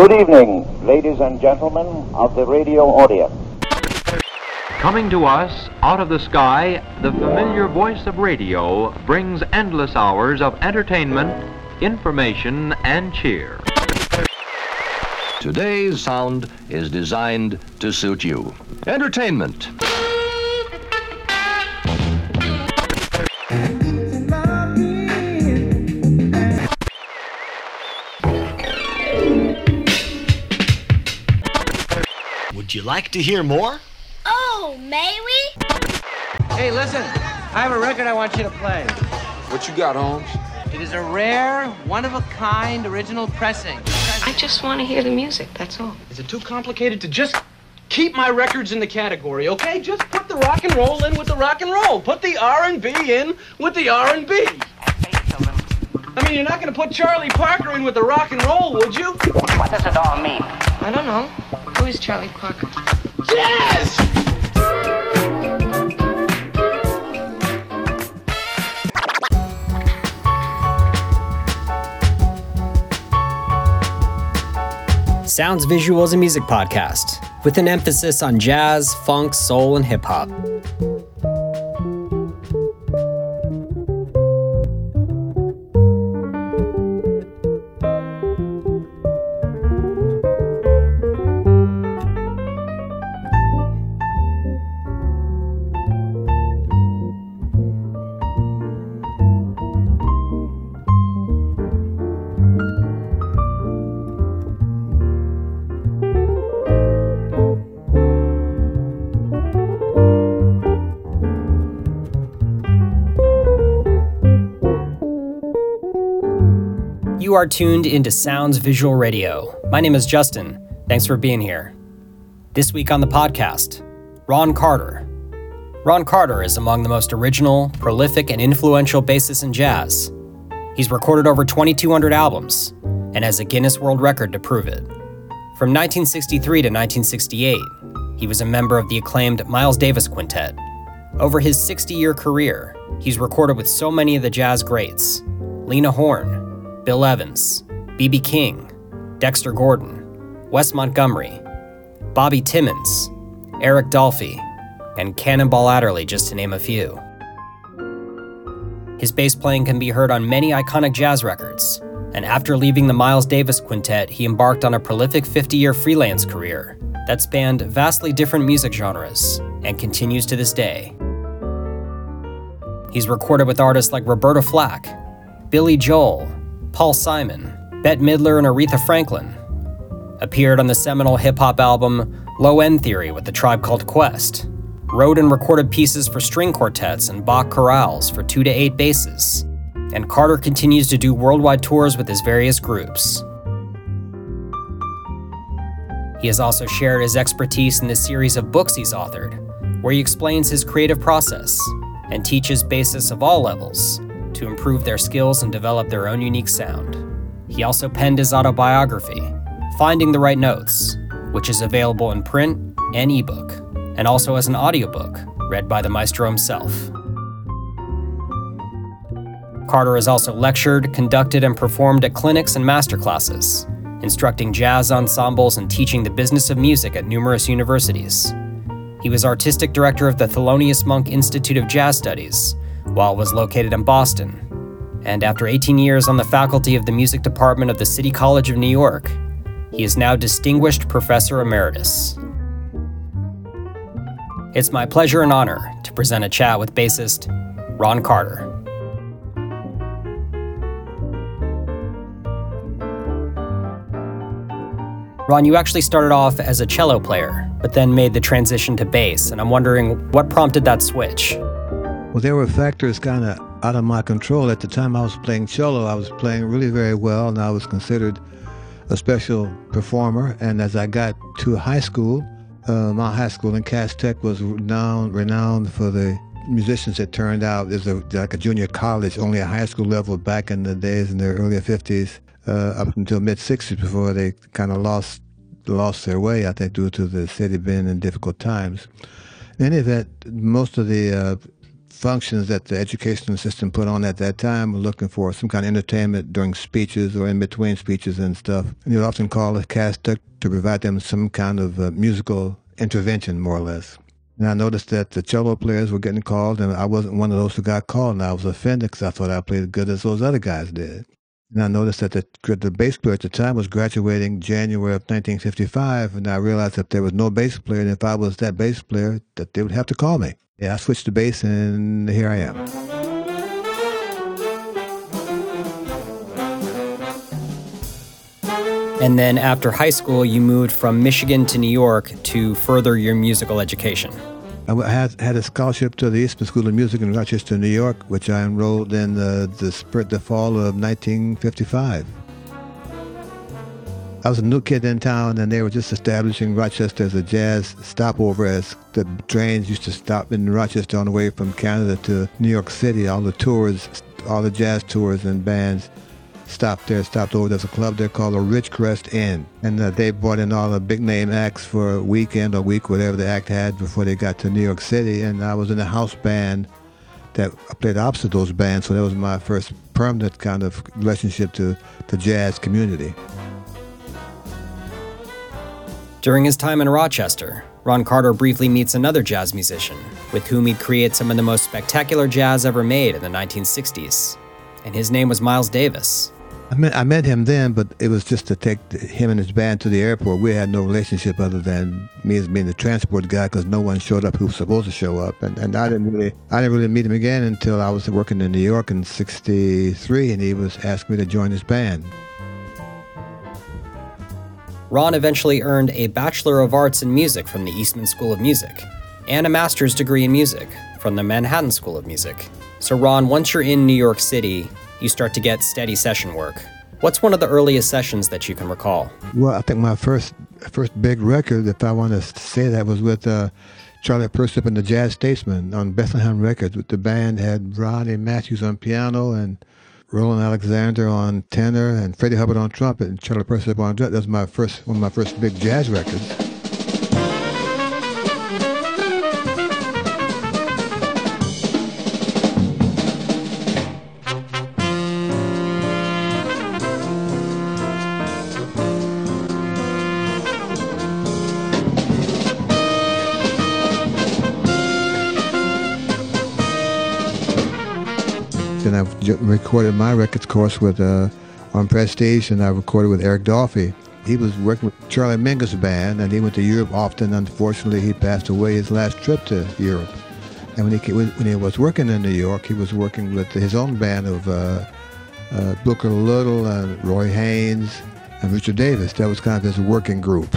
Good evening, ladies and gentlemen of the radio audience. Coming to us out of the sky, the familiar voice of radio brings endless hours of entertainment, information, and cheer. Today's sound is designed to suit you. Entertainment. Would you like to hear more? Oh, may we? Hey, listen. I have a record I want you to play. What you got, Holmes? It is a rare, one of a kind original pressing. I just want to hear the music, that's all. Is it too complicated to just keep my records in the category, okay? Just put the rock and roll in with the rock and roll. Put the R&B in with the R&B. I mean, you're not going to put Charlie Parker in with the rock and roll, would you? What does it all mean? I don't know. Who is Charlie Parker? Jazz! Sounds Visual is a music podcast with an emphasis on jazz, funk, soul, and hip hop. You are tuned into Sounds Visual Radio. My name is Justin. Thanks for being here. This week on the podcast, Ron Carter. Ron Carter is among the most original, prolific, and influential bassists in jazz. He's recorded over 2,200 albums and has a Guinness World Record to prove it. From 1963 to 1968, he was a member of the acclaimed Miles Davis Quintet. Over his 60 year career, he's recorded with so many of the jazz greats Lena Horne, Bill Evans, B.B. King, Dexter Gordon, Wes Montgomery, Bobby Timmons, Eric Dolphy, and Cannonball Adderley, just to name a few. His bass playing can be heard on many iconic jazz records, and after leaving the Miles Davis Quintet, he embarked on a prolific 50 year freelance career that spanned vastly different music genres and continues to this day. He's recorded with artists like Roberta Flack, Billy Joel, Paul Simon, Bette Midler, and Aretha Franklin. Appeared on the seminal hip hop album Low End Theory with the Tribe Called Quest. Wrote and recorded pieces for string quartets and Bach chorales for two to eight basses. And Carter continues to do worldwide tours with his various groups. He has also shared his expertise in the series of books he's authored, where he explains his creative process and teaches bassists of all levels to improve their skills and develop their own unique sound. He also penned his autobiography, Finding the Right Notes, which is available in print and ebook, and also as an audiobook read by the maestro himself. Carter has also lectured, conducted, and performed at clinics and masterclasses, instructing jazz ensembles and teaching the business of music at numerous universities. He was artistic director of the Thelonious Monk Institute of Jazz Studies while was located in Boston. And after 18 years on the faculty of the music department of the City College of New York, he is now Distinguished Professor Emeritus. It's my pleasure and honor to present a chat with bassist Ron Carter. Ron, you actually started off as a cello player, but then made the transition to bass, and I'm wondering what prompted that switch? Well, there were factors kind of out of my control. At the time I was playing cello, I was playing really very well, and I was considered a special performer. And as I got to high school, uh, my high school in Cass Tech was renowned, renowned for the musicians that turned out. It a, like a junior college, only a high school level back in the days in the early 50s, uh, up until mid 60s before they kind of lost lost their way, I think, due to the city being in difficult times. In any event, most of the uh, functions that the educational system put on at that time were looking for some kind of entertainment during speeches or in between speeches and stuff. And you'd often call a cast to, to provide them some kind of uh, musical intervention, more or less. And I noticed that the cello players were getting called, and I wasn't one of those who got called, and I was offended because I thought I played as good as those other guys did. And I noticed that the, the bass player at the time was graduating January of 1955, and I realized that there was no bass player, and if I was that bass player, that they would have to call me. Yeah, I switched to bass, and here I am. And then after high school, you moved from Michigan to New York to further your musical education. I had had a scholarship to the Eastman School of Music in Rochester, New York, which I enrolled in the the, spring, the fall of 1955. I was a new kid in town, and they were just establishing Rochester as a jazz stopover, as the trains used to stop in Rochester on the way from Canada to New York City. All the tours, all the jazz tours and bands stopped there, stopped over. There's a club there called the Ridgecrest Inn. And uh, they brought in all the big name acts for a weekend or week, whatever the act had before they got to New York City. And I was in a house band that played opposite those bands. So that was my first permanent kind of relationship to the jazz community. During his time in Rochester, Ron Carter briefly meets another jazz musician with whom he'd create some of the most spectacular jazz ever made in the 1960s. And his name was Miles Davis. I met, I met him then, but it was just to take him and his band to the airport. We had no relationship other than me as being the transport guy because no one showed up who was supposed to show up. And, and I didn't really I didn't really meet him again until I was working in New York in '63, and he was asking me to join his band. Ron eventually earned a Bachelor of Arts in Music from the Eastman School of Music and a master's degree in music from the Manhattan School of Music. So, Ron, once you're in New York City, you start to get steady session work. What's one of the earliest sessions that you can recall? Well, I think my first first big record, if I want to say that, was with uh, Charlie Persip and the Jazz Statesmen on Bethlehem Records. With the band had Ronnie Matthews on piano and Roland Alexander on tenor and Freddie Hubbard on trumpet and Charlie Persip on drum. That was my first one of my first big jazz records. Recorded my records course with uh, on Prestige, and I recorded with Eric Dolphy. He was working with Charlie Mingus band, and he went to Europe often. Unfortunately, he passed away his last trip to Europe. And when he when he was working in New York, he was working with his own band of uh, uh, Booker Little and Roy Haynes and Richard Davis. That was kind of his working group.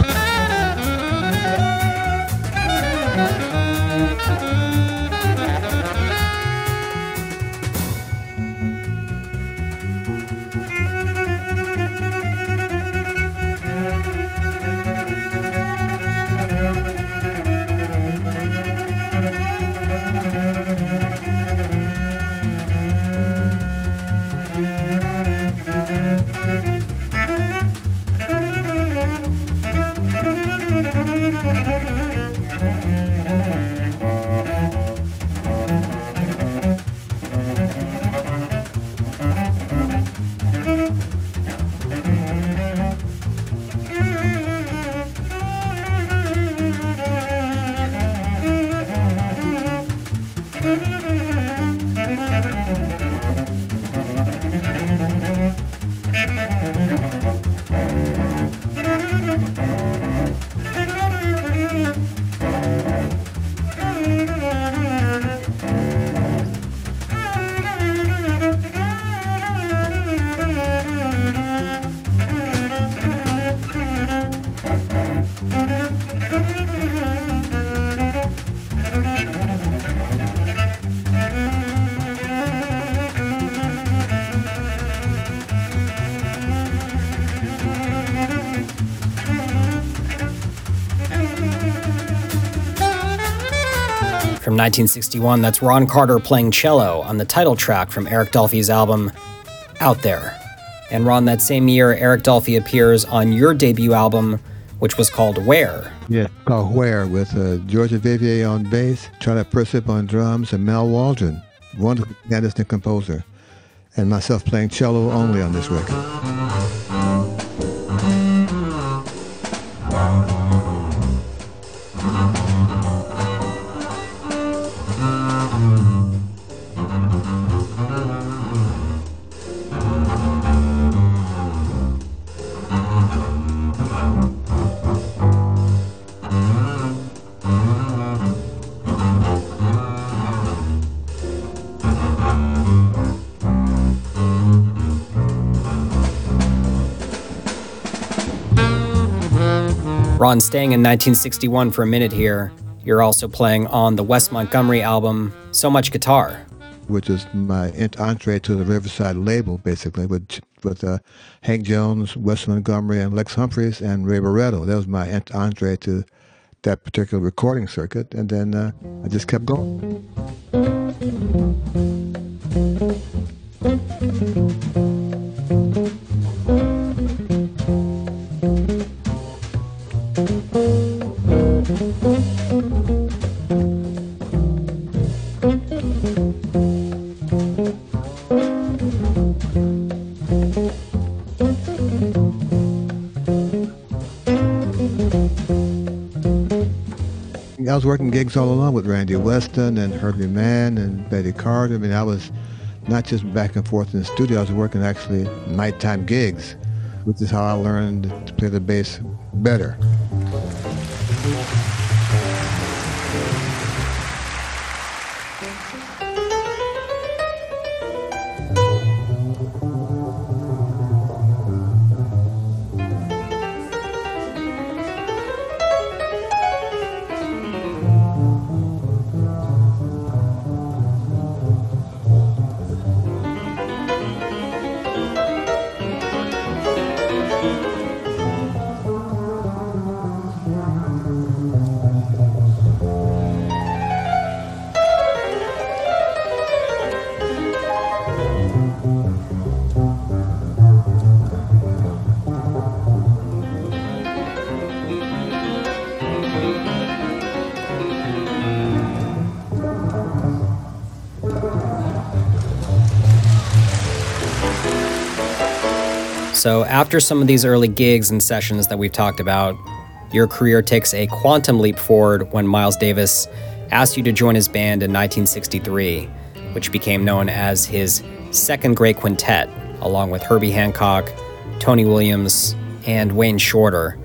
From 1961, that's Ron Carter playing cello on the title track from Eric Dolphy's album, Out There. And Ron, that same year, Eric Dolphy appears on your debut album, which was called Where. Yeah, called Where with uh, George Duvivier on bass, Charlie Persip on drums, and Mal Waldron, wonderful pianist and composer, and myself playing cello only on this record. Ron, staying in 1961 for a minute here, you're also playing on the Wes Montgomery album, So Much Guitar. Which is my entree to the Riverside label, basically, with with uh, Hank Jones, Wes Montgomery, and Lex Humphries, and Ray Barretto. That was my entree to that particular recording circuit, and then uh, I just kept going. I was working gigs all along with Randy Weston and Herbie Mann and Betty Carter. I mean, I was not just back and forth in the studio. I was working actually nighttime gigs, which is how I learned to play the bass better. After some of these early gigs and sessions that we've talked about, your career takes a quantum leap forward when Miles Davis asked you to join his band in 1963, which became known as his Second Great Quintet, along with Herbie Hancock, Tony Williams, and Wayne Shorter.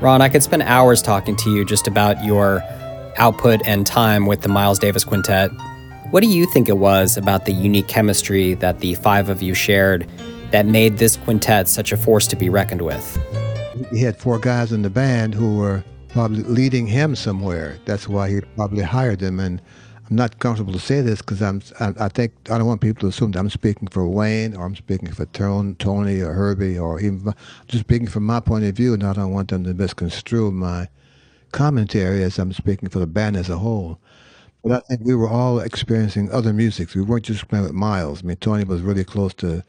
Ron, I could spend hours talking to you just about your output and time with the Miles Davis Quintet. What do you think it was about the unique chemistry that the five of you shared that made this quintet such a force to be reckoned with? He had four guys in the band who were probably leading him somewhere. That's why he probably hired them. And I'm not comfortable to say this because I'm. I, I, think I don't want people to assume that I'm speaking for Wayne or I'm speaking for Tony or Herbie or even just speaking from my point of view, and I don't want them to misconstrue my commentary as I'm speaking for the band as a whole. But I think we were all experiencing other musics. We weren't just playing with Miles. I mean, Tony was really close to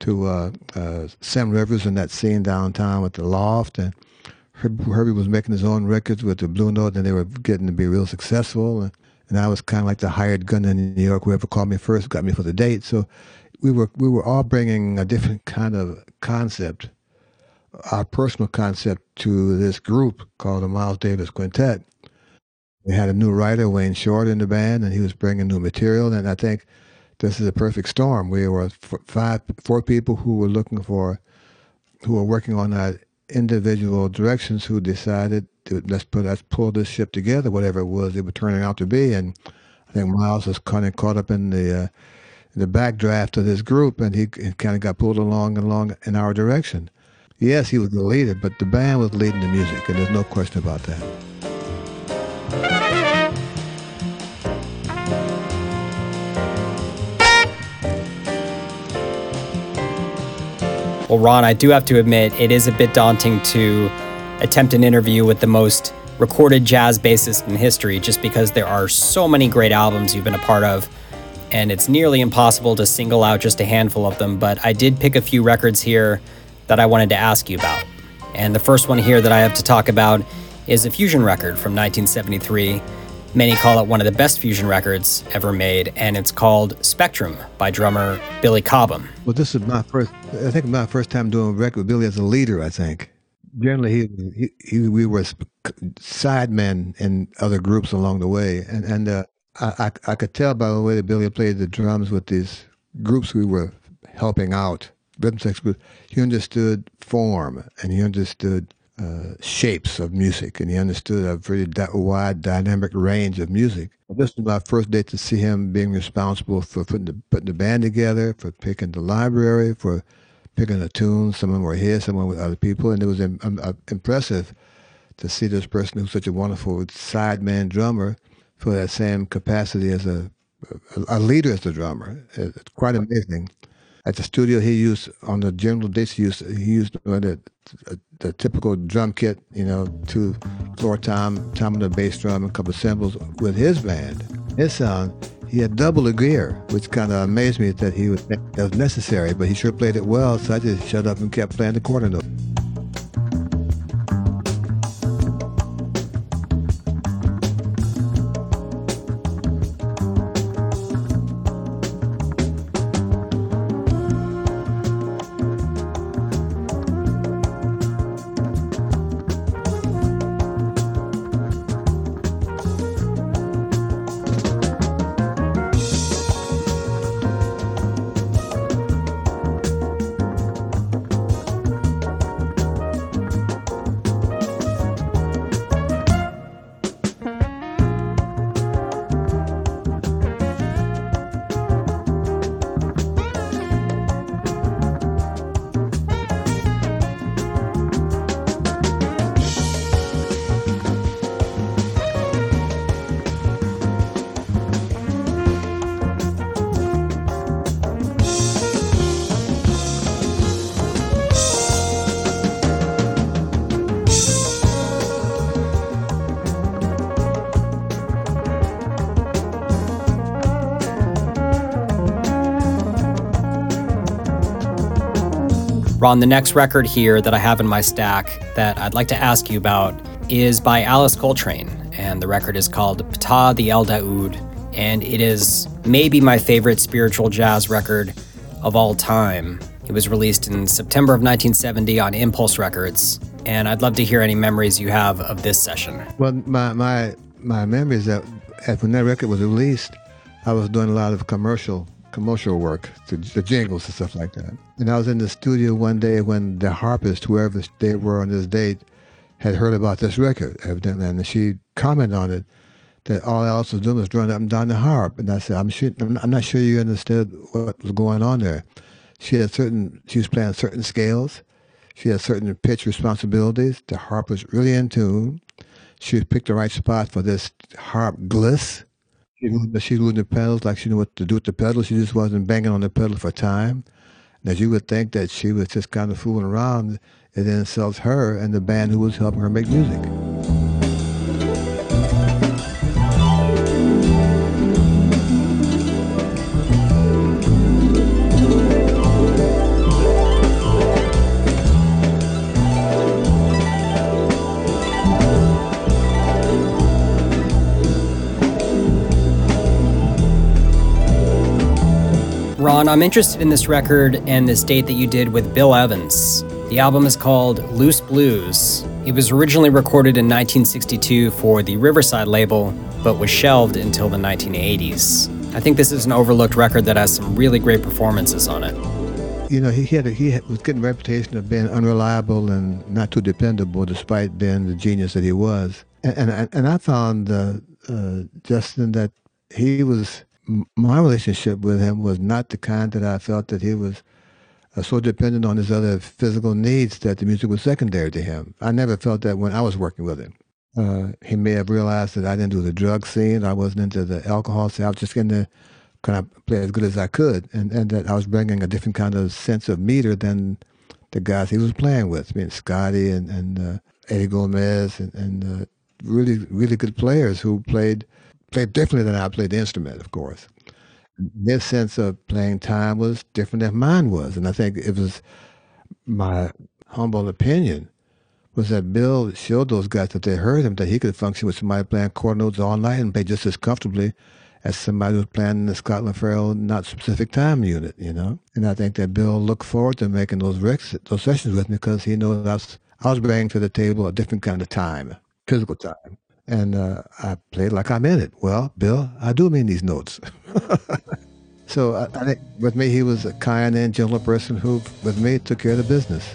to uh, uh, Sam Rivers in that scene downtown with the loft, and Herbie was making his own records with the Blue Note, and they were getting to be real successful. And, and I was kind of like the hired gun in New York. Whoever called me first got me for the date. So we were we were all bringing a different kind of concept, our personal concept, to this group called the Miles Davis Quintet. We had a new writer, Wayne Short, in the band, and he was bringing new material. And I think this is a perfect storm. We were five, four people who were looking for, who were working on our individual directions, who decided to let's put let's pull this ship together, whatever it was it was turning out to be. And I think Miles was kind of caught up in the uh, in the backdraft of this group, and he, kind of got pulled along and along in our direction. Yes, he was the leader, but the band was leading the music, and there's no question about that. Well, Ron, I do have to admit, it is a bit daunting to attempt an interview with the most recorded jazz bassist in history just because there are so many great albums you've been a part of, and it's nearly impossible to single out just a handful of them. But I did pick a few records here that I wanted to ask you about. And the first one here that I have to talk about is a fusion record from 1973. Many call it one of the best fusion records ever made, and it's called Spectrum by drummer Billy Cobham. Well, this is my first, I think my first time doing a record with Billy as a leader, I think. Generally, he, he, he we were sidemen in other groups along the way. And, and uh, I, I, I could tell by the way that Billy played the drums with these groups we were helping out, rhythm section groups, he understood form and he understood uh, shapes of music, and he understood a very di- wide dynamic range of music. This was my first day to see him being responsible for putting the, putting the band together, for picking the library, for picking the tunes. Some of them were his, some of them were with other people, and it was um, uh, impressive to see this person who's such a wonderful sideman drummer for that same capacity as a, a leader as a drummer. It's quite amazing at the studio he used on the general dates he used he used the, the typical drum kit, you know, two floor tom, tom and the bass drum, and a couple of cymbals with his band. His sound, he had double the gear, which kind of amazed me that he was that was necessary, but he sure played it well, so I just shut up and kept playing the quarter note. Ron, the next record here that I have in my stack that I'd like to ask you about is by Alice Coltrane, and the record is called Ptah the El Daoud, and it is maybe my favorite spiritual jazz record of all time. It was released in September of 1970 on Impulse Records, and I'd love to hear any memories you have of this session. Well, my my my memory is that when that record was released, I was doing a lot of commercial commercial work, the, the, jingles and stuff like that. And I was in the studio one day when the harpist, whoever they were on this date, had heard about this record, evidently, and she commented on it that Alice was doing was drawing up and down the harp. And I said, I'm, sure, I'm not sure you understood what was going on there. She had certain, she was playing certain scales. She had certain pitch responsibilities. The harp was really in tune. She picked the right spot for this harp gliss she knew, she knew the pedals like she knew what to do with the pedals. She just wasn't banging on the pedal for time. As you would think that she was just kind of fooling around, it then insults her and the band who was helping her make music. I'm interested in this record and this date that you did with Bill Evans. The album is called Loose Blues. It was originally recorded in 1962 for the Riverside label, but was shelved until the 1980s. I think this is an overlooked record that has some really great performances on it. You know, he had a, he was getting a reputation of being unreliable and not too dependable, despite being the genius that he was. And and, and I found uh, uh, Justin that he was my relationship with him was not the kind that I felt that he was uh, so dependent on his other physical needs that the music was secondary to him. I never felt that when I was working with him. Uh, he may have realized that I didn't do the drug scene. I wasn't into the alcohol scene. I was just going to kind of play as good as I could, and, and that I was bringing a different kind of sense of meter than the guys he was playing with. Mean, Scotty and, and uh, Eddie Gomez and, and uh, really, really good players who played – played differently than I played the instrument, of course. Their sense of playing time was different than mine was, and I think it was my humble opinion was that Bill showed those guys that they heard him that he could function with somebody playing chord notes all night and play just as comfortably as somebody who was playing in the Scott LaFaro not specific time unit, you know. And I think that Bill looked forward to making those recs, those sessions with me because he knew I was, I was bringing to the table a different kind of time, physical time. And uh, I played like I'm in it. Well, Bill, I do mean these notes. so I, I think with me, he was a kind and gentle person who, with me, took care of the business.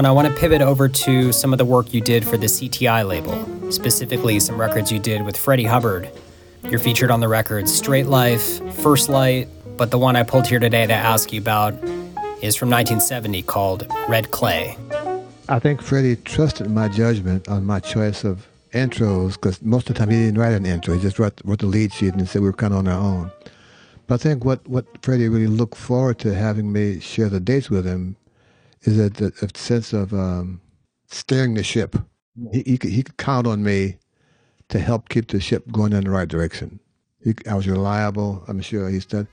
Ron, I want to pivot over to some of the work you did for the CTI label, specifically some records you did with Freddie Hubbard. You're featured on the records Straight Life, First Light, but the one I pulled here today to ask you about is from 1970 called Red Clay. I think Freddie trusted my judgment on my choice of intros because most of the time he didn't write an intro. He just wrote, wrote the lead sheet and said we were kind of on our own. But I think what, what Freddie really looked forward to having me share the dates with him is that the, a sense of um, steering the ship. He, he, could, he could count on me to help keep the ship going in the right direction. He, I was reliable. I'm sure he said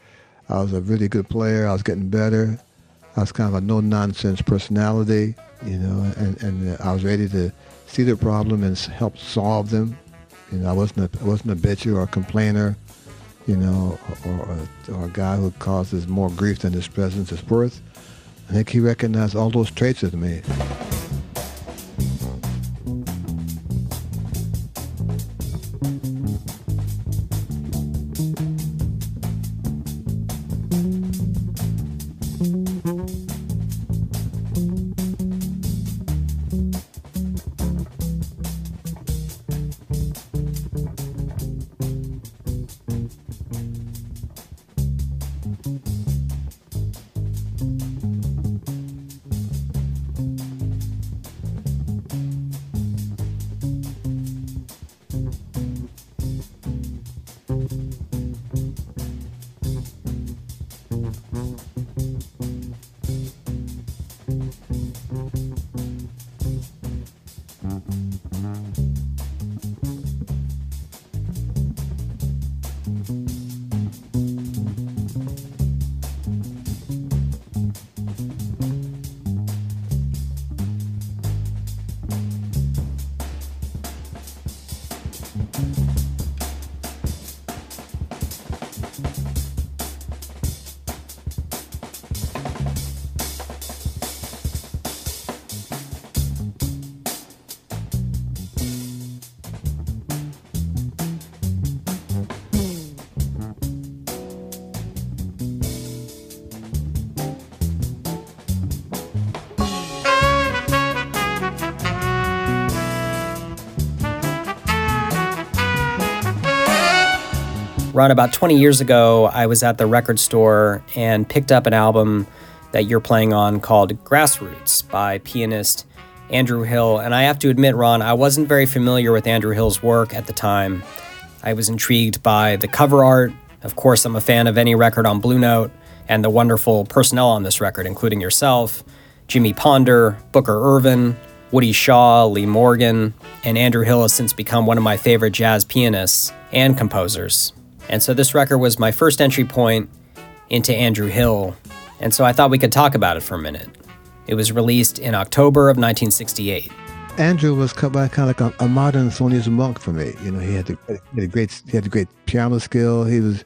I was a really good player. I was getting better. I was kind of a no-nonsense personality, you know, and, and I was ready to see the problem and help solve them. You know, I wasn't a, I wasn't a bitcher or a complainer, you know, or, or, or a guy who causes more grief than his presence is worth. I think he recognized all those traits in me. Ron, about 20 years ago, I was at the record store and picked up an album that you're playing on called Grassroots by pianist Andrew Hill. And I have to admit, Ron, I wasn't very familiar with Andrew Hill's work at the time. I was intrigued by the cover art. Of course, I'm a fan of any record on Blue Note and the wonderful personnel on this record, including yourself, Jimmy Ponder, Booker Ervin, Woody Shaw, Lee Morgan, and Andrew Hill has since become one of my favorite jazz pianists and composers. And so this record was my first entry point into Andrew Hill. And so I thought we could talk about it for a minute. It was released in October of 1968. Andrew was kind of like a, a modern Thelonious Monk for me. You know, he had, a, he had a great he had a great piano skill. He was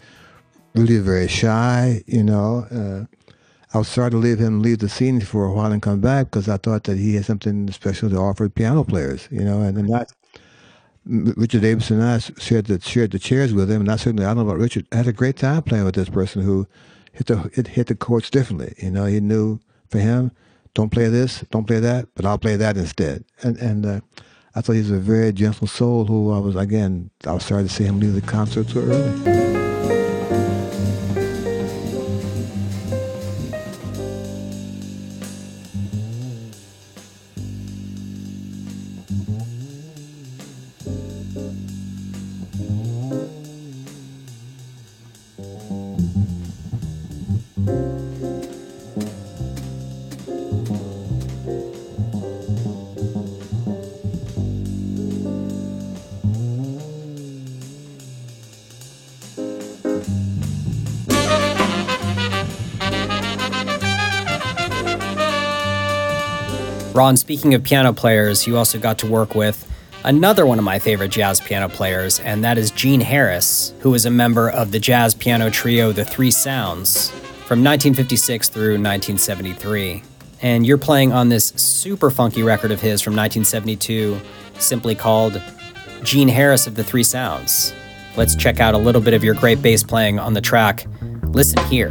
really very shy. You know, uh, I was sorry to leave him leave the scene for a while and come back because I thought that he had something special to offer piano players. You know, and, and not Richard Davidson and I shared the shared the chairs with him, and I certainly I don't know about Richard. I had a great time playing with this person who hit the hit, hit the chords differently. You know, he knew for him, don't play this, don't play that, but I'll play that instead. And and uh, I thought he was a very gentle soul who I was again I was sorry to see him leave the concert so early. Ron, speaking of piano players, you also got to work with another one of my favorite jazz piano players, and that is Gene Harris, who was a member of the jazz piano trio The Three Sounds from 1956 through 1973. And you're playing on this super funky record of his from 1972, simply called Gene Harris of the Three Sounds. Let's check out a little bit of your great bass playing on the track. Listen here.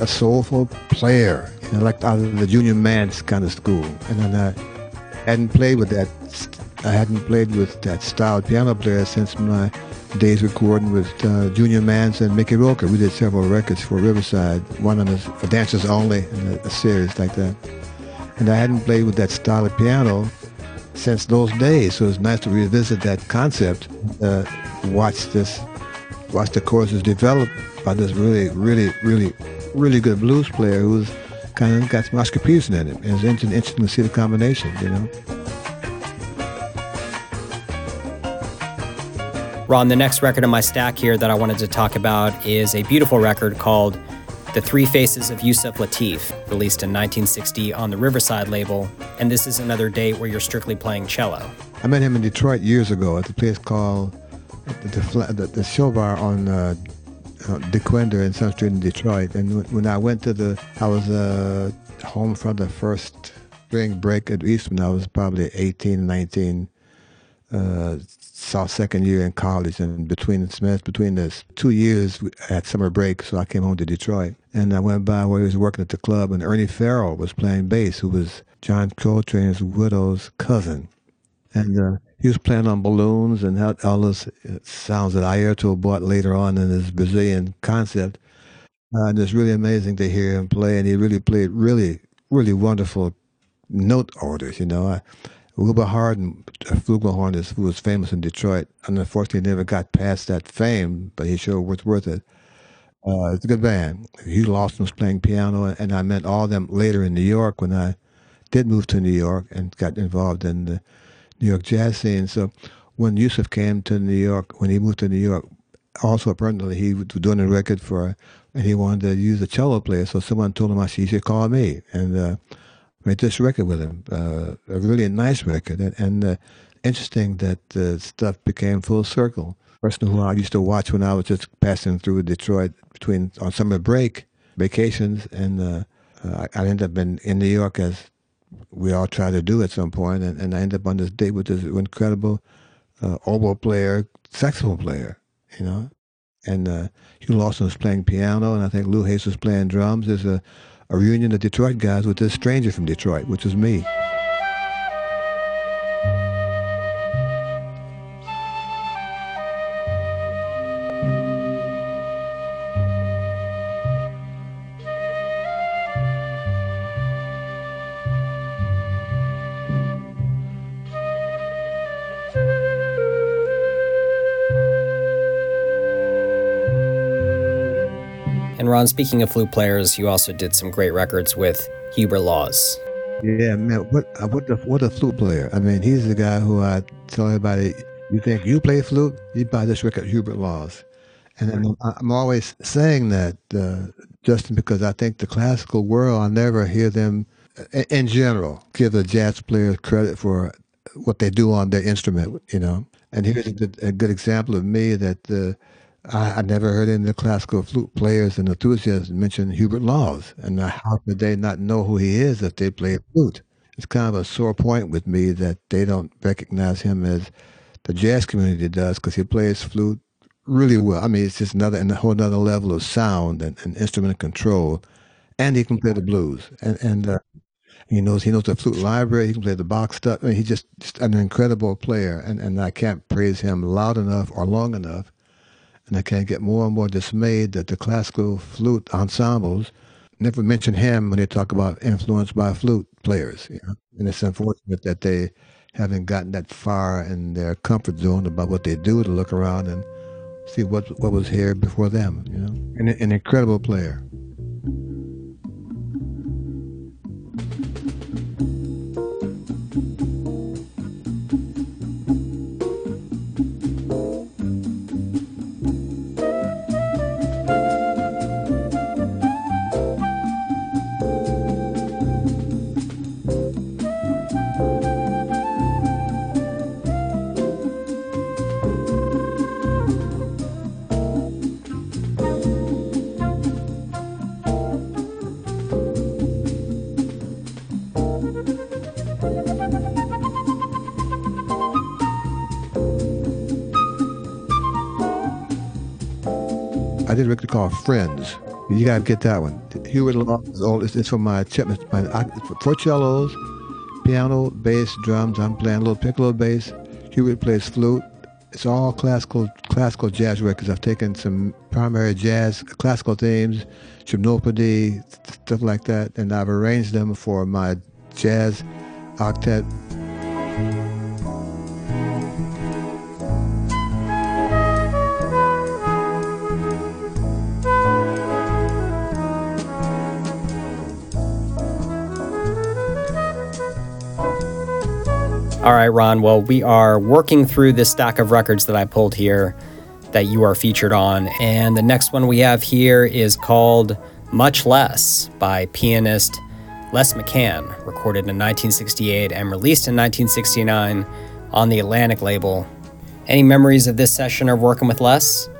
A soulful player, you know, like out of the Junior Mance kind of school. And then I hadn't played with that. I hadn't played with that style of piano player since my days recording with uh, Junior Mance and Mickey Roker. We did several records for Riverside, one on the for dancers only, a, a series like that. And I hadn't played with that style of piano since those days, so it's nice to revisit that concept. Uh, watch this, watch the courses develop by this really, really, really, really good blues player who's kind of got some Oscar Peterson in him. And it's interesting, interesting to see the combination, you know. Ron, the next record in my stack here that I wanted to talk about is a beautiful record called The Three Faces of Yusef Lateef, released in 1960 on the Riverside label. And this is another date where you're strictly playing cello. I met him in Detroit years ago at the place called the, the, the, the show bar on uh, uh, Dequindre in South Street in Detroit. And when I went to the, I was uh, home from the first spring break at Eastman. I was probably 18, 19, uh, saw second year in college. And between the semester, between the two years, at summer break, so I came home to Detroit. And I went by where he was working at the club, and Ernie Farrow was playing bass, who was John Coltrane's widow's cousin. And uh, he was playing on balloons and all those sounds that Airto bought later on in his Brazilian concept. Uh, and it's really amazing to hear him play, and he really played really, really wonderful note orders. You know, I, Wilbur Harden, a flugelhornist who was famous in Detroit, and unfortunately never got past that fame, but he sure was worth it. Uh, it's a good band. Hugh Lawson was playing piano, and I met all them later in New York when I did move to New York and got involved in the New York jazz scene. So when Yusef came to New York, when he moved to New York, also apparently he was doing a record for, and he wanted to use a cello player. So someone told him I should, should call me and uh, made this record with him. Uh, a really nice record, and, and uh, interesting that the stuff became full circle. Person who I used to watch when I was just passing through Detroit between on summer break, vacations, and uh, uh, I ended up in, in New York as we all try to do at some point, and, and I ended up on this date with this incredible uh, oboe player, saxophone player, you know. And uh, Hugh Lawson was playing piano, and I think Lou Hayes was playing drums. There's a, a reunion of Detroit guys with this stranger from Detroit, which was me. Ron, speaking of flute players, you also did some great records with Hubert Laws. Yeah, man, what uh, what the what a flute player. I mean, he's the guy who I tell everybody, you think you play flute, you buy this record, Hubert Laws. And I'm, I'm always saying that, uh, Justin, because I think the classical world, I never hear them, in general, give the jazz players credit for what they do on their instrument, you know. And here's a good, a good example of me that uh, I, I never heard any of the classical flute players and enthusiasts mention Hubert Laws, and how could they not know who he is if they play flute? It's kind of a sore point with me that they don't recognize him as the jazz community does because he plays flute really well. I mean, it's just another and a whole other level of sound and, and instrument control, and he can play the blues. And and uh, he knows he knows the flute library. He can play the Bach stuff. I mean, he's just, just an incredible player, and and I can't praise him loud enough or long enough. And I can't get more and more dismayed that the classical flute ensembles never mention him when they talk about influenced by flute players. You know? And it's unfortunate that they haven't gotten that far in their comfort zone about what they do to look around and see what what was here before them. You know, an, an incredible player. Did a record called Friends. You gotta get that one. Hubert is old. It's, it's for my, my, my for cellos, piano, bass, drums. I'm playing a little piccolo bass. Hubert plays flute. It's all classical classical jazz records. I've taken some primary jazz classical themes, gymnopédie, stuff like that, and I've arranged them for my jazz octet All right, Ron. Well, we are working through this stack of records that I pulled here that you are featured on. And the next one we have here is called Much Les by pianist Les McCann, recorded in 1968 and released in 1969 on the Atlantic label. Any memories of this session or working with Les?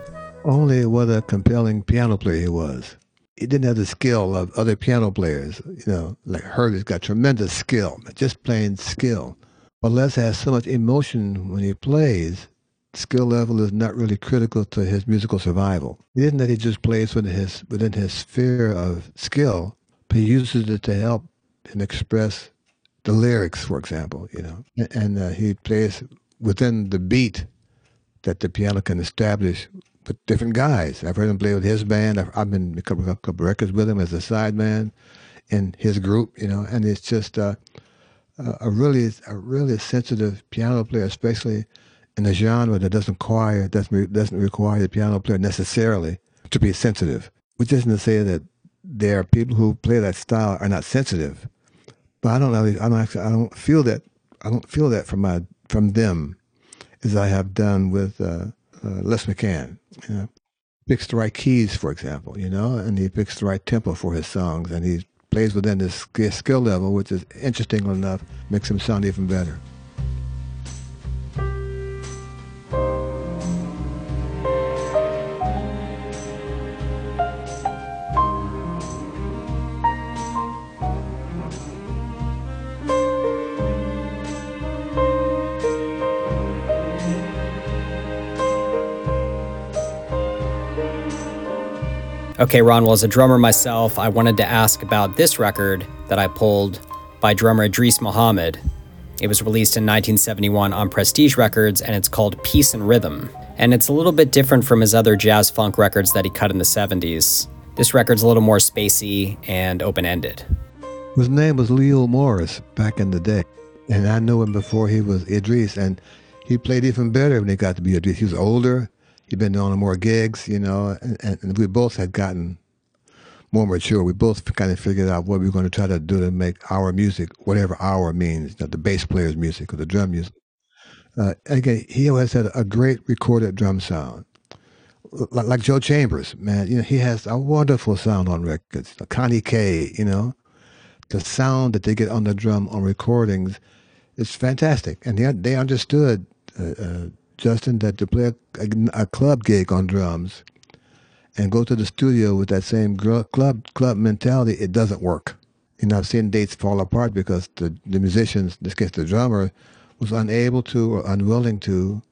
Only what a compelling piano player he was. He didn't have the skill of other piano players. You know, like Herbie's got tremendous skill, just plain skill. But Les has so much emotion when he plays. Skill level is not really critical to his musical survival. It isn't that he just plays within his within his sphere of skill, but he uses it to help him express the lyrics, for example. You know, and, uh, he plays within the beat that the piano can establish with different guys. I've heard him play with his band. I've, I've been a couple, a couple records with him as a sideman in his group. You know, and it's just. Uh, a really a really sensitive piano player, especially in a genre that doesn't require doesn't doesn't require the piano player necessarily to be sensitive. Which isn't to say that there are people who play that style are not sensitive, but I don't know. I don't actually. I don't feel that. I don't feel that from my from them, as I have done with uh, uh, Les McCann. You know, picks the right keys, for example. You know, and he picks the right tempo for his songs, and he plays within his skill level, which is interesting enough, makes him sound even better. Okay, Ron, well, as a drummer myself, I wanted to ask about this record that I pulled by drummer Idris Muhammad. It was released in 1971 on Prestige Records and it's called Peace and Rhythm. And it's a little bit different from his other jazz funk records that he cut in the 70s. This record's a little more spacey and open ended. His name was Leo Morris back in the day. And I knew him before he was Idris. And he played even better when he got to be Idris. He was older he'd been on more gigs, you know, and, and, we both had gotten more mature. We both kind of figured out what we were going to try to do to make our music, whatever our means, the bass player's music or the drum music. Uh, again, he always had a great recorded drum sound. Like, like Joe Chambers, man, you know, he has a wonderful sound on records. Connie Kay, you know, the sound that they get on the drum on recordings is fantastic. And they, they understood uh, uh, Justin, that to play a, a, a club gig on drums and go to the studio with that same gr- club club mentality, it doesn't work. You know, I've seen dates fall apart because the, the musicians, in this case the drummer, was unable to or unwilling to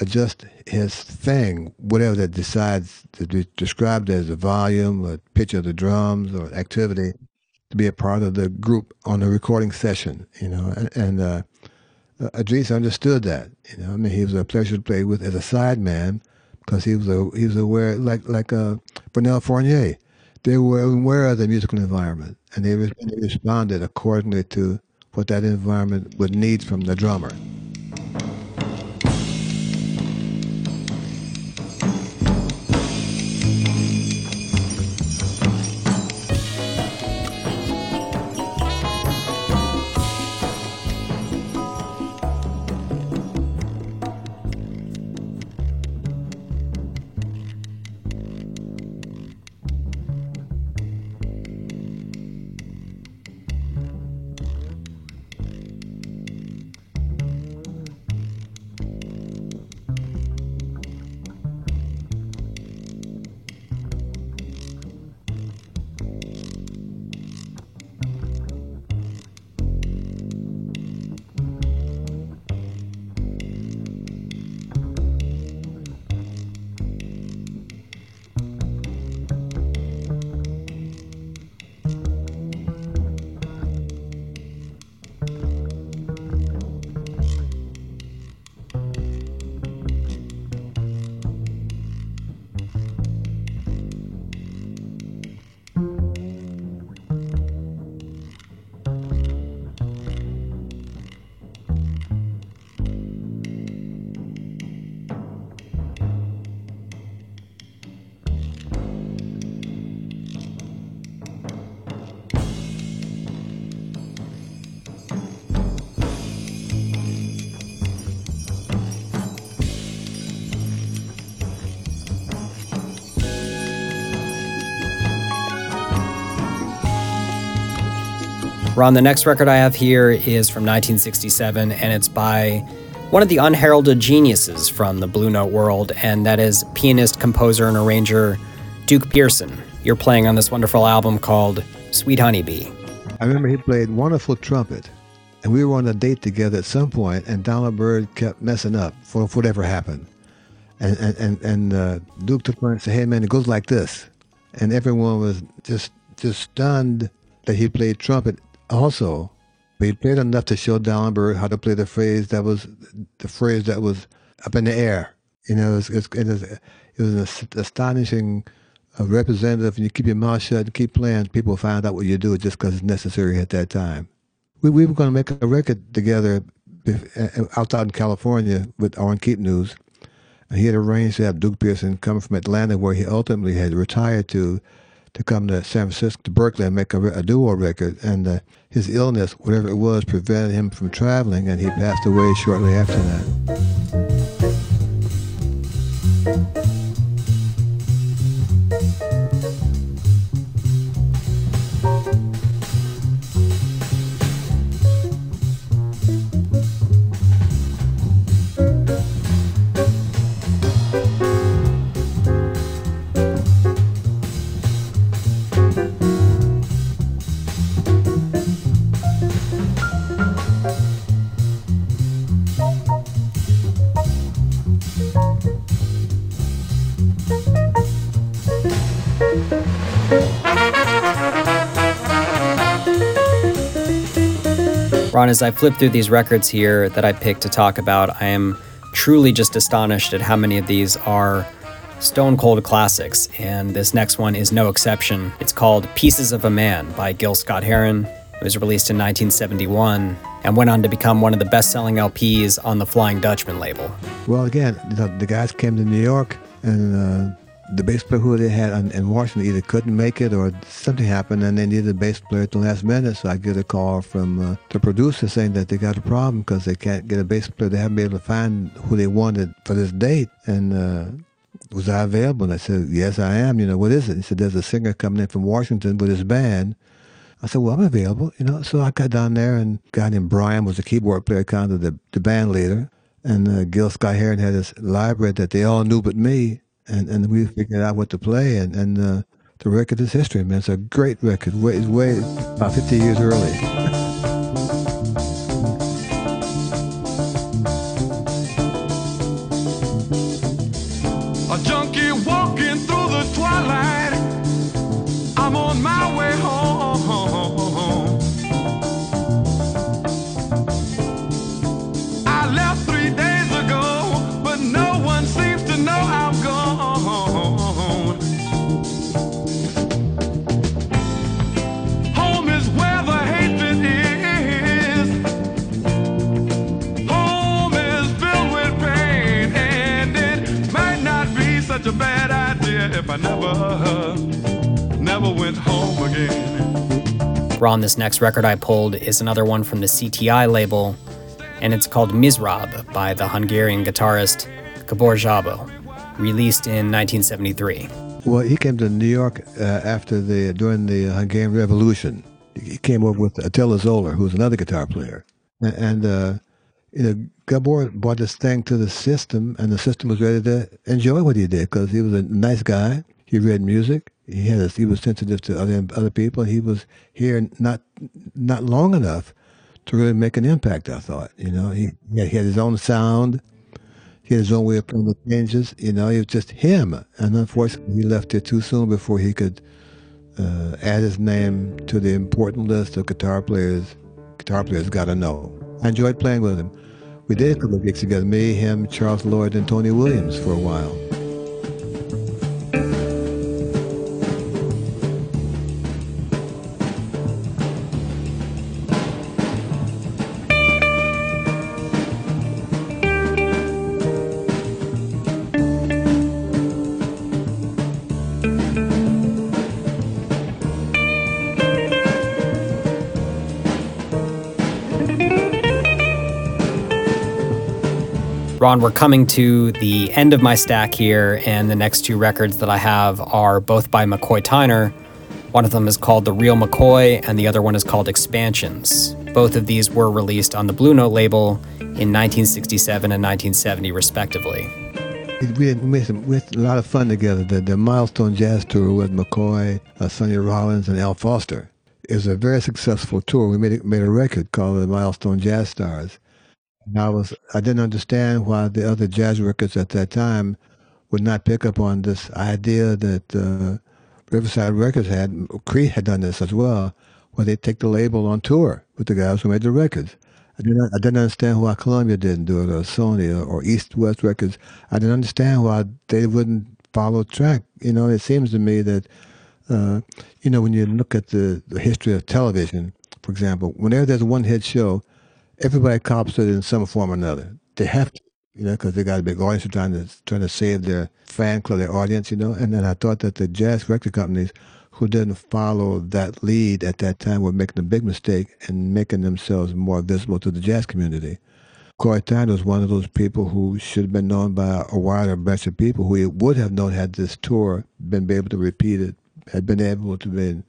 adjust his thing, whatever that decides to be described as a volume or pitch of the drums or activity, to be a part of the group on the recording session, you know. And, and uh, Idris understood that, you know. I mean, he was a pleasure to play with as a sideman because he was a, he was aware, like like uh, Vernel Fournier, they were aware of the musical environment and they, re- they responded accordingly to what that environment would need from the drummer. Ron, the next record I have here is from 1967, and it's by one of the unheralded geniuses from the Blue Note world, and that is pianist, composer, and arranger Duke Pearson. You're playing on this wonderful album called Sweet Honeybee. I remember he played wonderful trumpet, and we were on a date together at some point, and Donald Byrd kept messing up for whatever happened. And, and, and, and uh, Duke took one and said, hey, man, it goes like this. And everyone was just, just stunned that he played trumpet also, he played enough to show Byrd how to play the phrase that was the phrase that was up in the air. You know, it was, it was, it was an astonishing uh, representative, and you keep your mouth shut and keep playing. People find out what you do just because it's necessary at that time. We, we were going to make a record together outside in California with Orrin Keepnews. And he had arranged to have Duke Pearson come from Atlanta, where he ultimately had retired to, to come to San Francisco, to Berkeley, and make a, a duo record. And uh, his illness, whatever it was, prevented him from traveling, and he passed away shortly after that. As I flip through these records here that I picked to talk about, I am truly just astonished at how many of these are stone cold classics, and this next one is no exception. It's called Pieces of a Man by Gil Scott Heron. It was released in 1971 and went on to become one of the best selling LPs on the Flying Dutchman label. Well, again, the, the guys came to New York and uh, the bass player who they had in Washington either couldn't make it or something happened and they needed a bass player at the last minute. So I get a call from uh, the producer saying that they got a problem because they can't get a bass player. They haven't been able to find who they wanted for this date. And uh, was I available? And I said, yes, I am. You know, what is it? He said, there's a singer coming in from Washington with his band. I said, well, I'm available, you know. So I got down there and a guy named Brian was the keyboard player, kind of the, the band leader. and uh, Gil Scott Heron had this library that they all knew but me, and, and we figured out what to play, and, and uh, the record is history, man. It's a great record. Way, way about 50 years early. Ron, this next record I pulled is another one from the CTI label, and it's called Mizrab by the Hungarian guitarist Gabor Szabo, released in 1973. Well, he came to New York uh, after the during the Hungarian Revolution. He came over with Attila Zoller, who was another guitar player, and, and uh, you know Gabor brought this thing to the system, and the system was ready to enjoy what he did because he was a nice guy. He read music. He had a, he was sensitive to other other people. He was here not not long enough to really make an impact. I thought, you know, he he had, his own sound. He had his own way of playing the changes. You know, it was just him. And unfortunately, he left here too soon before he could uh, add his name to the important list of guitar players. Guitar players got to know. I enjoyed playing with him. We did a couple of gigs together. Me, him, Charles Lloyd, and Tony Williams for a while. Ron, we're coming to the end of my stack here, and the next two records that I have are both by McCoy Tyner. One of them is called The Real McCoy, and the other one is called Expansions. Both of these were released on the Blue Note label in 1967 and 1970, respectively. We had, we had, some, we had a lot of fun together. The, the Milestone Jazz Tour with McCoy, uh, Sonny Rollins, and Al Foster. It was a very successful tour. We made made a record called the Milestone Jazz Stars. And I was I didn't understand why the other jazz records at that time would not pick up on this idea that uh, Riverside Records had. Creed had done this as well, where they take the label on tour with the guys who made the records. I didn't I didn't understand why Columbia didn't do it or Sony or, or East West Records. I didn't understand why they wouldn't follow track. You know, it seems to me that uh, you know when you look at the, the history of television, for example, whenever there's a one hit show everybody cops it in some form or another. They have to, you know, because they got a big audience. Trying to trying to save their fan club, their audience, you know. And then I thought that the jazz record companies who didn't follow that lead at that time were making a big mistake and making themselves more visible to the jazz community. McCoy Tyner was one of those people who should have been known by a wider bunch of people who would have known had this tour been able to repeat it, had been able to be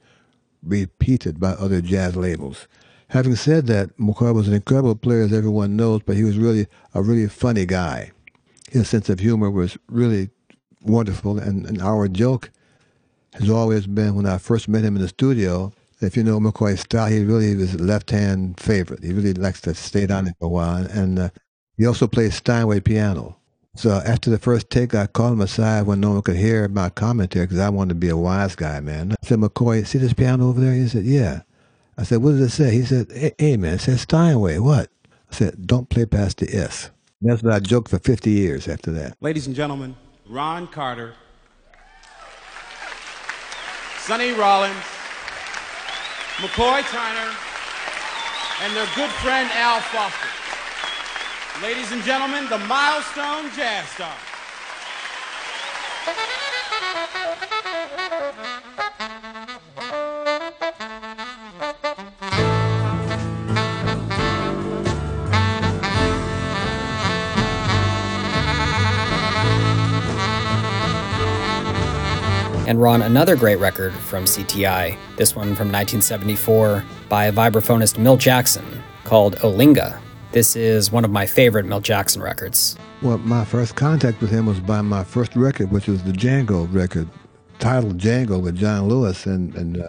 repeated by other jazz labels. Having said that, McCoy was an incredible player, as everyone knows, but he was really a really funny guy. His sense of humor was really wonderful, and, and our joke has always been when I first met him in the studio. If you know McCoy's style, he really was a left-hand favorite. He really likes to stay down there for a while, and uh, he also plays Steinway piano. So after the first take, I called him aside when no one could hear my commentary because I wanted to be a wise guy, man. I said, McCoy, see this piano over there? He said, yeah. I said, what does it say? He said, hey, hey man, it says Steinway. What? I said, don't play past the S. That's what I joked for 50 years after that. Ladies and gentlemen, Ron Carter, Sonny Rollins, McCoy Tyner, and their good friend Al Foster. Ladies and gentlemen, the Milestone Jazz Stars. And Ron, another great record from CTI, this one from 1974 by vibraphonist Milt Jackson, called Olinga. This is one of my favorite Milt Jackson records. Well, my first contact with him was by my first record, which was the Django record, titled Django with John Lewis and, and uh,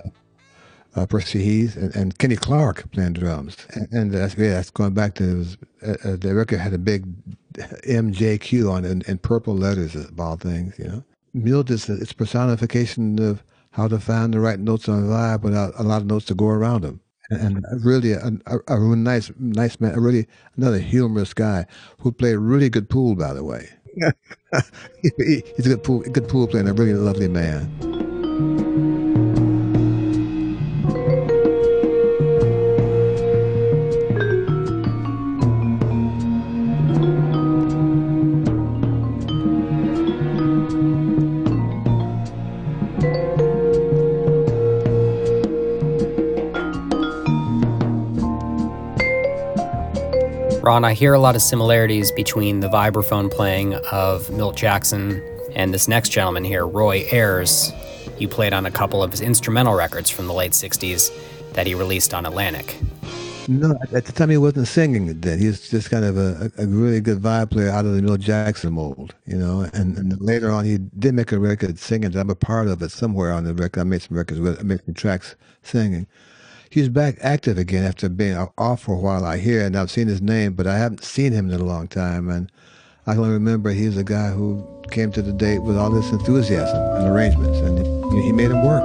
uh, Percy Heath and, and, Kenny Clarke playing drums. And, and that's, yeah, that's going back to was, uh, uh, the record had a big MJQ on it in, in purple letters, of all things, you know. Is its personification of how to find the right notes on a vibe without a lot of notes to go around them and really a, a, a, nice, nice man, really another humorous guy who played really good pool, by the way. He's a good pool, good pool player, and a really lovely man. Ron, I hear a lot of similarities between the vibraphone playing of Milt Jackson and this next gentleman here, Roy Ayers. You played on a couple of his instrumental records from the late 60s that he released on Atlantic. No, at the time he wasn't singing it then. He was just kind of a, a really good vibe player out of the Milt Jackson mold, you know. And, and later on, he did make a record singing. I'm a part of it somewhere on the record. I made some records with, I made some tracks singing he's back active again after being off for a while. I hear, and I've seen his name, but I haven't seen him in a long time. And I can remember he's a guy who came to the date with all this enthusiasm and arrangements, and he made them work.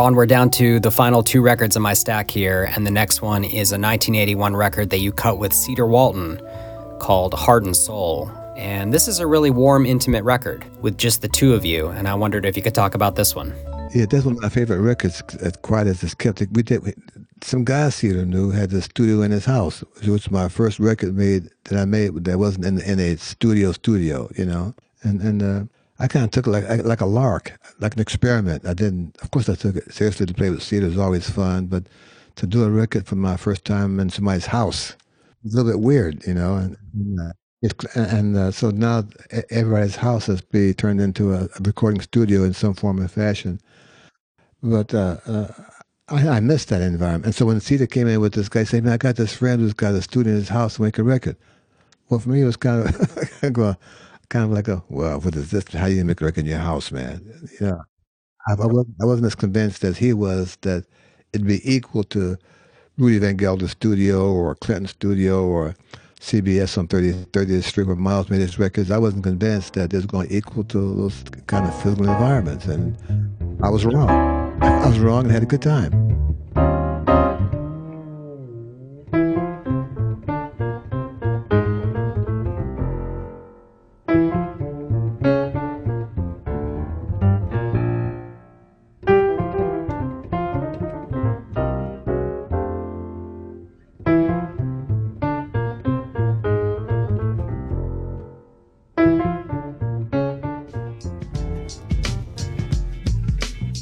Ron, we're down to the final two records in my stack here, and the next one is a 1981 record that you cut with Cedar Walton called Heart and Soul. And this is a really warm, intimate record with just the two of you, and I wondered if you could talk about this one. Yeah, that's one of my favorite records, as quiet as it's kept. We did some guy Cedar knew had a studio in his house, which was my first record made that I made that wasn't in, in a studio studio, you know. And and uh, I kind of took it like like a lark, like an experiment. I didn't, of course, I took it seriously. To play with Cedar was always fun, but to do a record for my first time in somebody's house was a little bit weird, you know. And and, and uh, so now everybody's house has been turned into a, a, recording studio in some form or fashion. But uh, uh, I, I missed that environment. And so when Cedar came in with this guy saying, "Man, I got this friend who's got a studio in his house to make a record," well, for me it was kind of going kind of like a, well, what is this? How you make record in your house, man? Know, I, I, wasn't, I wasn't as convinced as he was that it'd be equal to Rudy Van Gelder's studio or Clinton studio or CBS on 30, 30th Street where Miles made his records. I wasn't convinced that it was going to equal to those kind of physical environments. And I was wrong. I was wrong and had a good time.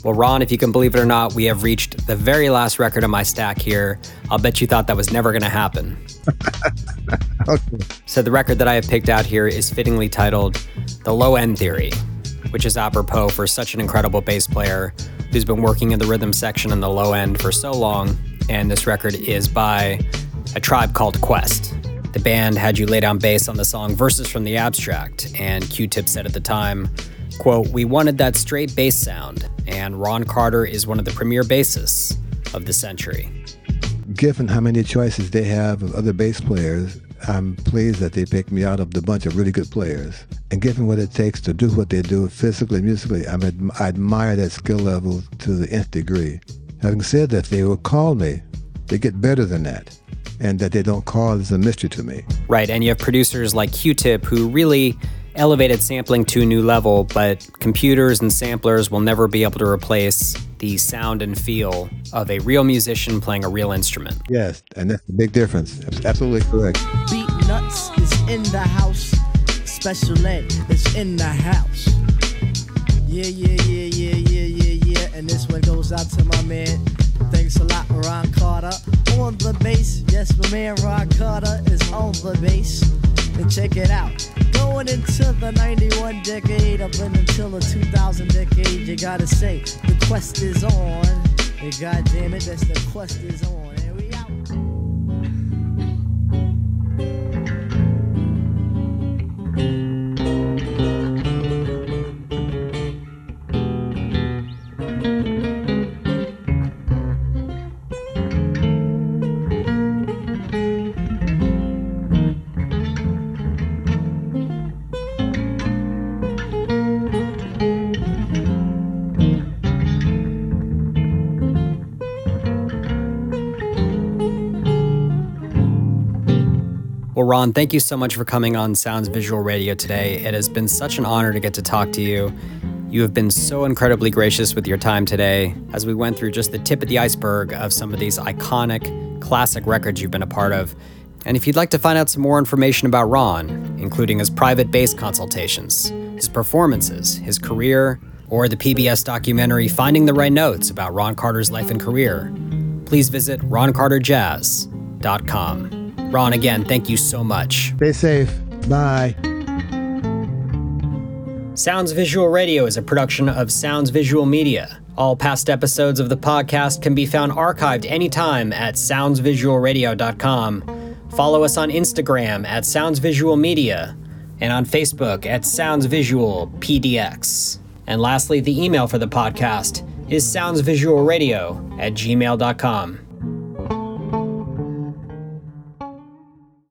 Well, Ron, if you can believe it or not, we have reached the very last record on my stack here. I'll bet you thought that was never going to happen. okay. So, the record that I have picked out here is fittingly titled The Low End Theory, which is apropos for such an incredible bass player who's been working in the rhythm section in the low end for so long. And this record is by a tribe called Quest. The band had you lay down bass on the song Verses from the Abstract, and Q Tip said at the time, quote, We wanted that straight bass sound, and Ron Carter is one of the premier bassists of the century. Given how many choices they have of other bass players, I'm pleased that they picked me out of the bunch of really good players. And given what it takes to do what they do physically, musically, I'm ad- I admire that skill level to the nth degree. Having said that, they will call me. They get better than that. And that they don't call is a mystery to me. Right. And you have producers like Q Tip who really elevated sampling to a new level, but computers and samplers will never be able to replace the sound and feel of a real musician playing a real instrument. Yes, and that's the big difference. absolutely correct. Beat Nuts is in the house. Special Ed is in the house. Yeah, yeah, yeah, yeah, yeah, yeah, yeah. And this one goes out to my man. Thanks a lot, Ron Carter. On the bass, yes, my man Ron Carter is on the bass. And check it out. Going into the 91 decade, up until the 2000 decade, you gotta say, the quest is on. And god damn it, that's the quest is on. Ron, thank you so much for coming on Sounds Visual Radio today. It has been such an honor to get to talk to you. You have been so incredibly gracious with your time today as we went through just the tip of the iceberg of some of these iconic, classic records you've been a part of. And if you'd like to find out some more information about Ron, including his private bass consultations, his performances, his career, or the PBS documentary Finding the Right Notes about Ron Carter's life and career, please visit roncarterjazz.com. Ron, again, thank you so much. Stay safe. Bye. Sounds Visual Radio is a production of Sounds Visual Media. All past episodes of the podcast can be found archived anytime at soundsvisualradio.com. Follow us on Instagram at Sounds Visual Media and on Facebook at Sounds Visual PDX. And lastly, the email for the podcast is soundsvisualradio at gmail.com.